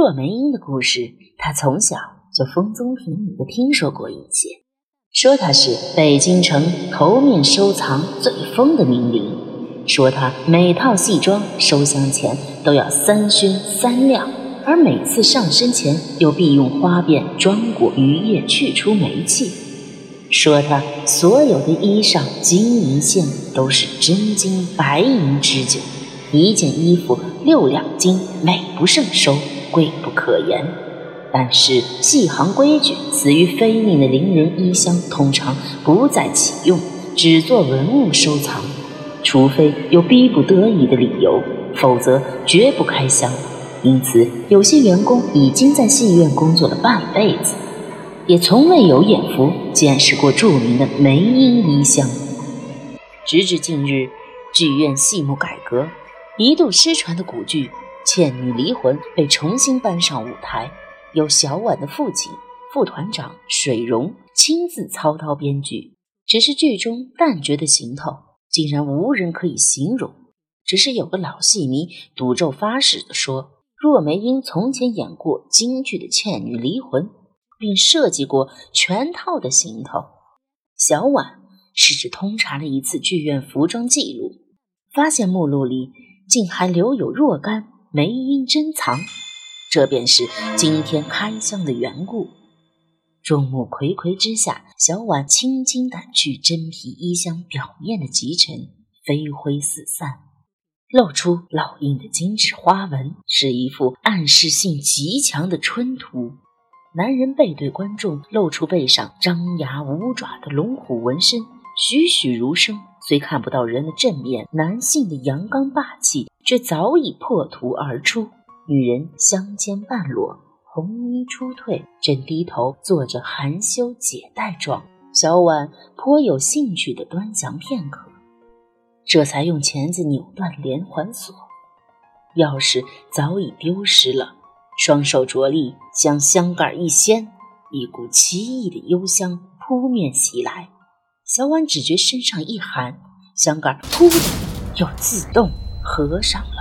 骆梅英的故事，他从小就风中平影的听说过一些，说她是北京城头面收藏最疯的名伶，说她每套戏装收箱前都要三熏三晾，而每次上身前又必用花辫装裹余液去除霉气，说她所有的衣裳金银线都是真金白银织就，一件衣服六两金，美不胜收。贵不可言，但是戏行规矩，死于非命的伶人衣箱通常不再启用，只做文物收藏，除非有逼不得已的理由，否则绝不开箱。因此，有些员工已经在戏院工作了半辈子，也从未有眼福见识过著名的梅英衣箱。直至近日，剧院戏目改革，一度失传的古剧。《倩女离魂》被重新搬上舞台，由小婉的父亲副团长水溶亲自操刀编剧。只是剧中旦角的行头竟然无人可以形容。只是有个老戏迷赌咒发誓地说，若梅英从前演过京剧的《倩女离魂》，并设计过全套的行头。小婉试着通查了一次剧院服装记录，发现目录里竟还留有若干。梅英珍藏，这便是今天开箱的缘故。众目睽睽之下，小婉轻轻掸去真皮衣箱表面的积尘，飞灰四散，露出烙印的精致花纹，是一幅暗示性极强的春图。男人背对观众，露出背上张牙舞爪的龙虎纹身，栩栩如生。虽看不到人的正面，男性的阳刚霸气。却早已破土而出，女人香肩半裸，红衣初褪，正低头做着含羞解带状。小婉颇有兴趣地端详片刻，这才用钳子扭断连环锁，钥匙早已丢失了。双手着力将香盖一掀，一股奇异的幽香扑面袭来。小婉只觉身上一寒，香杆“突”的又自动。合上了。